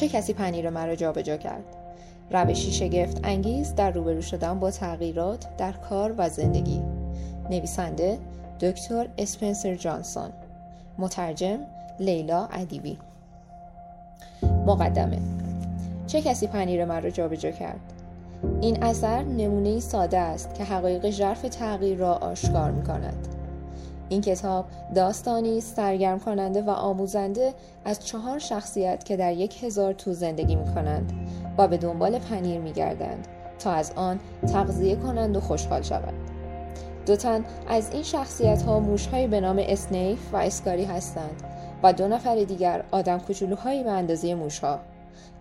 چه کسی پنیر مرا جابجا کرد؟ روشی شگفت انگیز در روبرو شدن با تغییرات در کار و زندگی. نویسنده دکتر اسپنسر جانسون. مترجم لیلا ادیبی. مقدمه. چه کسی پنیر مرا جابجا کرد؟ این اثر نمونه ساده است که حقایق ژرف تغییر را آشکار می کند. این کتاب داستانی سرگرم کننده و آموزنده از چهار شخصیت که در یک هزار تو زندگی می کنند و به دنبال پنیر می گردند تا از آن تغذیه کنند و خوشحال شوند. دو تن از این شخصیت ها موشهایی به نام اسنیف و اسکاری هستند و دو نفر دیگر آدم کوچولوهایی به اندازه موشها.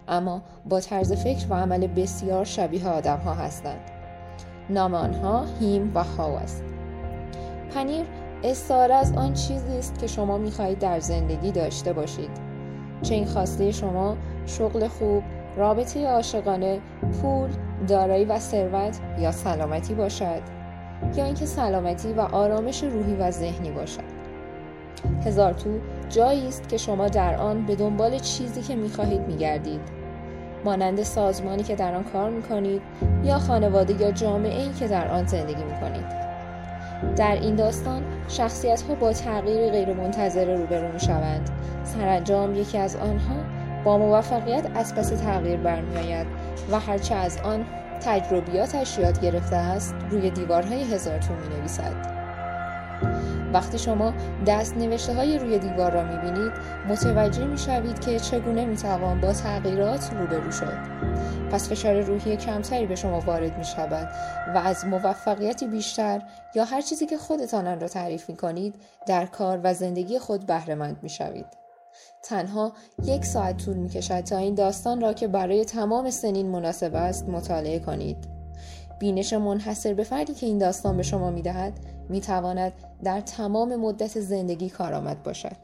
اما با طرز فکر و عمل بسیار شبیه آدم ها هستند. نام آنها هیم و هاو است. پنیر استعاره از آن چیزی است که شما می‌خواهید در زندگی داشته باشید. چه این خواسته شما شغل خوب رابطه عاشقانه پول دارایی و ثروت یا سلامتی باشد یا اینکه سلامتی و آرامش روحی و ذهنی باشد. هزار تو جایی است که شما در آن به دنبال چیزی که می‌خواهید میگردید. مانند سازمانی که در آن کار می‌کنید یا خانواده یا جامعه ای که در آن زندگی می‌کنید. در این داستان شخصیت ها با تغییر غیرمنتظره روبرو می شوند سرانجام یکی از آنها با موفقیت از پس تغییر برمیآید و هرچه از آن تجربیاتش یاد گرفته است روی دیوارهای هزار تو می نویسد. وقتی شما دست نوشته های روی دیوار را می بینید متوجه می شوید که چگونه می توان با تغییرات روبرو شد پس فشار روحی کمتری به شما وارد می شود و از موفقیتی بیشتر یا هر چیزی که خودتان را تعریف می کنید در کار و زندگی خود بهرهمند می شوید. تنها یک ساعت طول می کشد تا این داستان را که برای تمام سنین مناسب است مطالعه کنید. بینش منحصر به فردی که این داستان به شما می دهد می تواند در تمام مدت زندگی کارآمد باشد.